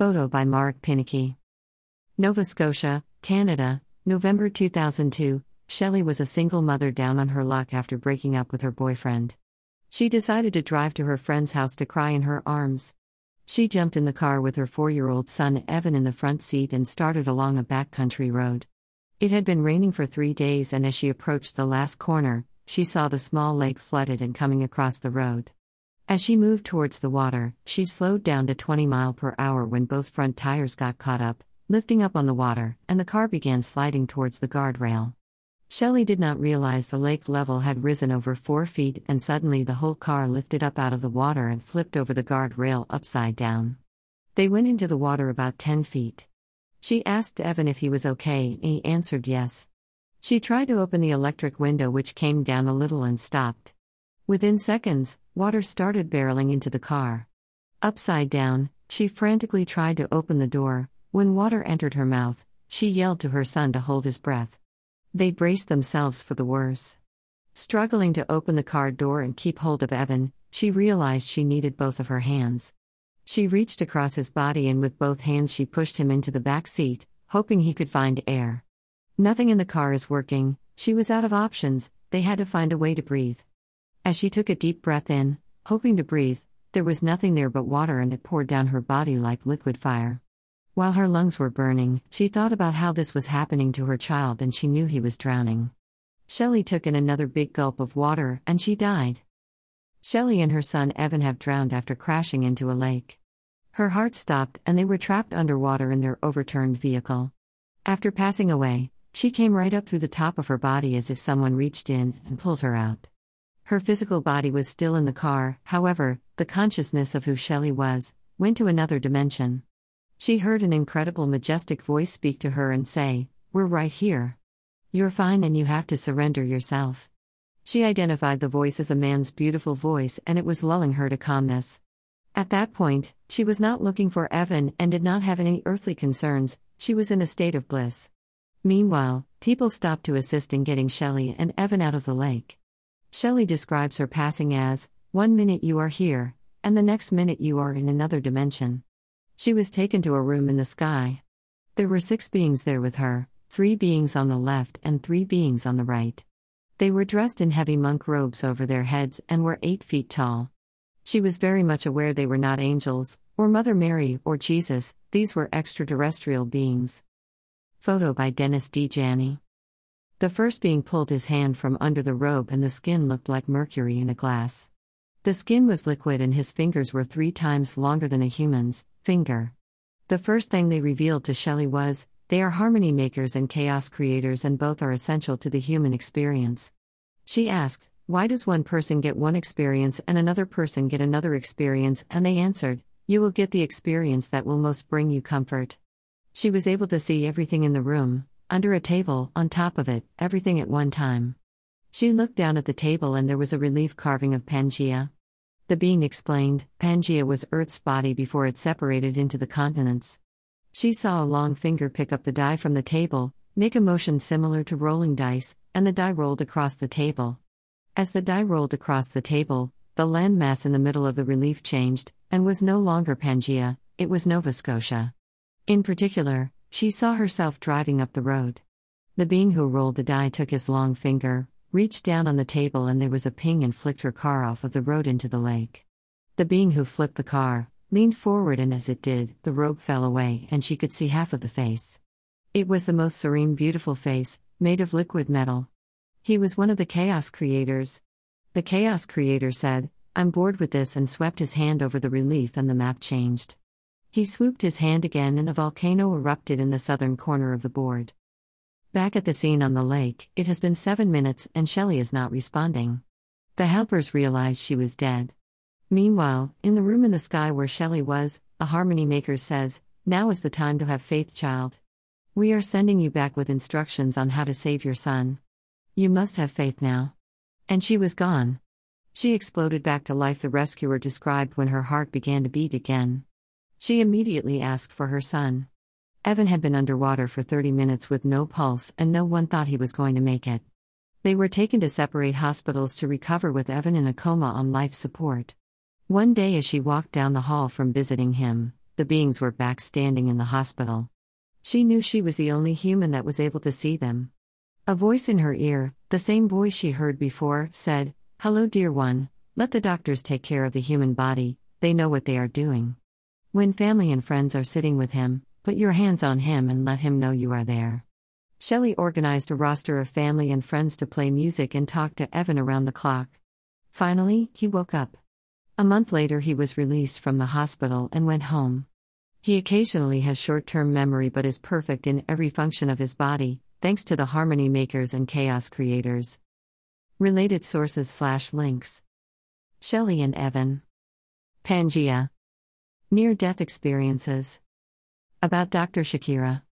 Photo by Mark Pinicky. Nova Scotia, Canada, November 2002. Shelley was a single mother down on her luck after breaking up with her boyfriend. She decided to drive to her friend's house to cry in her arms. She jumped in the car with her four year old son Evan in the front seat and started along a backcountry road. It had been raining for three days, and as she approached the last corner, she saw the small lake flooded and coming across the road. As she moved towards the water, she slowed down to 20 mile per hour when both front tires got caught up, lifting up on the water, and the car began sliding towards the guardrail. Shelley did not realize the lake level had risen over four feet, and suddenly the whole car lifted up out of the water and flipped over the guardrail upside down. They went into the water about 10 feet. She asked Evan if he was okay, and he answered yes. She tried to open the electric window, which came down a little and stopped. Within seconds, water started barreling into the car. Upside down, she frantically tried to open the door. When water entered her mouth, she yelled to her son to hold his breath. They braced themselves for the worst. Struggling to open the car door and keep hold of Evan, she realized she needed both of her hands. She reached across his body and with both hands she pushed him into the back seat, hoping he could find air. Nothing in the car is working, she was out of options, they had to find a way to breathe. As she took a deep breath in, hoping to breathe, there was nothing there but water and it poured down her body like liquid fire. While her lungs were burning, she thought about how this was happening to her child and she knew he was drowning. Shelley took in another big gulp of water and she died. Shelley and her son Evan have drowned after crashing into a lake. Her heart stopped and they were trapped underwater in their overturned vehicle. After passing away, she came right up through the top of her body as if someone reached in and pulled her out. Her physical body was still in the car, however, the consciousness of who Shelley was went to another dimension. She heard an incredible, majestic voice speak to her and say, We're right here. You're fine and you have to surrender yourself. She identified the voice as a man's beautiful voice and it was lulling her to calmness. At that point, she was not looking for Evan and did not have any earthly concerns, she was in a state of bliss. Meanwhile, people stopped to assist in getting Shelley and Evan out of the lake. Shelley describes her passing as one minute you are here, and the next minute you are in another dimension. She was taken to a room in the sky. There were six beings there with her three beings on the left and three beings on the right. They were dressed in heavy monk robes over their heads and were eight feet tall. She was very much aware they were not angels, or Mother Mary, or Jesus, these were extraterrestrial beings. Photo by Dennis D. Janney. The first being pulled his hand from under the robe, and the skin looked like mercury in a glass. The skin was liquid, and his fingers were three times longer than a human's finger. The first thing they revealed to Shelley was they are harmony makers and chaos creators, and both are essential to the human experience. She asked, Why does one person get one experience and another person get another experience? And they answered, You will get the experience that will most bring you comfort. She was able to see everything in the room, under a table, on top of it, everything at one time. She looked down at the table and there was a relief carving of Pangea. The being explained Pangea was Earth's body before it separated into the continents. She saw a long finger pick up the die from the table, make a motion similar to rolling dice, and the die rolled across the table. As the die rolled across the table, the landmass in the middle of the relief changed, and was no longer Pangea, it was Nova Scotia. In particular, she saw herself driving up the road. The being who rolled the die took his long finger, reached down on the table, and there was a ping and flicked her car off of the road into the lake. The being who flipped the car leaned forward, and as it did, the robe fell away, and she could see half of the face. It was the most serene, beautiful face, made of liquid metal. He was one of the Chaos Creators. The Chaos Creator said, I'm bored with this, and swept his hand over the relief, and the map changed. He swooped his hand again and the volcano erupted in the southern corner of the board. Back at the scene on the lake, it has been seven minutes and Shelley is not responding. The helpers realize she was dead. Meanwhile, in the room in the sky where Shelley was, a harmony maker says, Now is the time to have faith, child. We are sending you back with instructions on how to save your son. You must have faith now. And she was gone. She exploded back to life, the rescuer described when her heart began to beat again. She immediately asked for her son. Evan had been underwater for 30 minutes with no pulse, and no one thought he was going to make it. They were taken to separate hospitals to recover with Evan in a coma on life support. One day, as she walked down the hall from visiting him, the beings were back standing in the hospital. She knew she was the only human that was able to see them. A voice in her ear, the same voice she heard before, said, Hello, dear one, let the doctors take care of the human body, they know what they are doing. When family and friends are sitting with him, put your hands on him and let him know you are there. Shelley organized a roster of family and friends to play music and talk to Evan around the clock. Finally, he woke up. A month later, he was released from the hospital and went home. He occasionally has short term memory but is perfect in every function of his body, thanks to the harmony makers and chaos creators. Related sources slash links Shelley and Evan. Pangea. Near death experiences. About Dr. Shakira.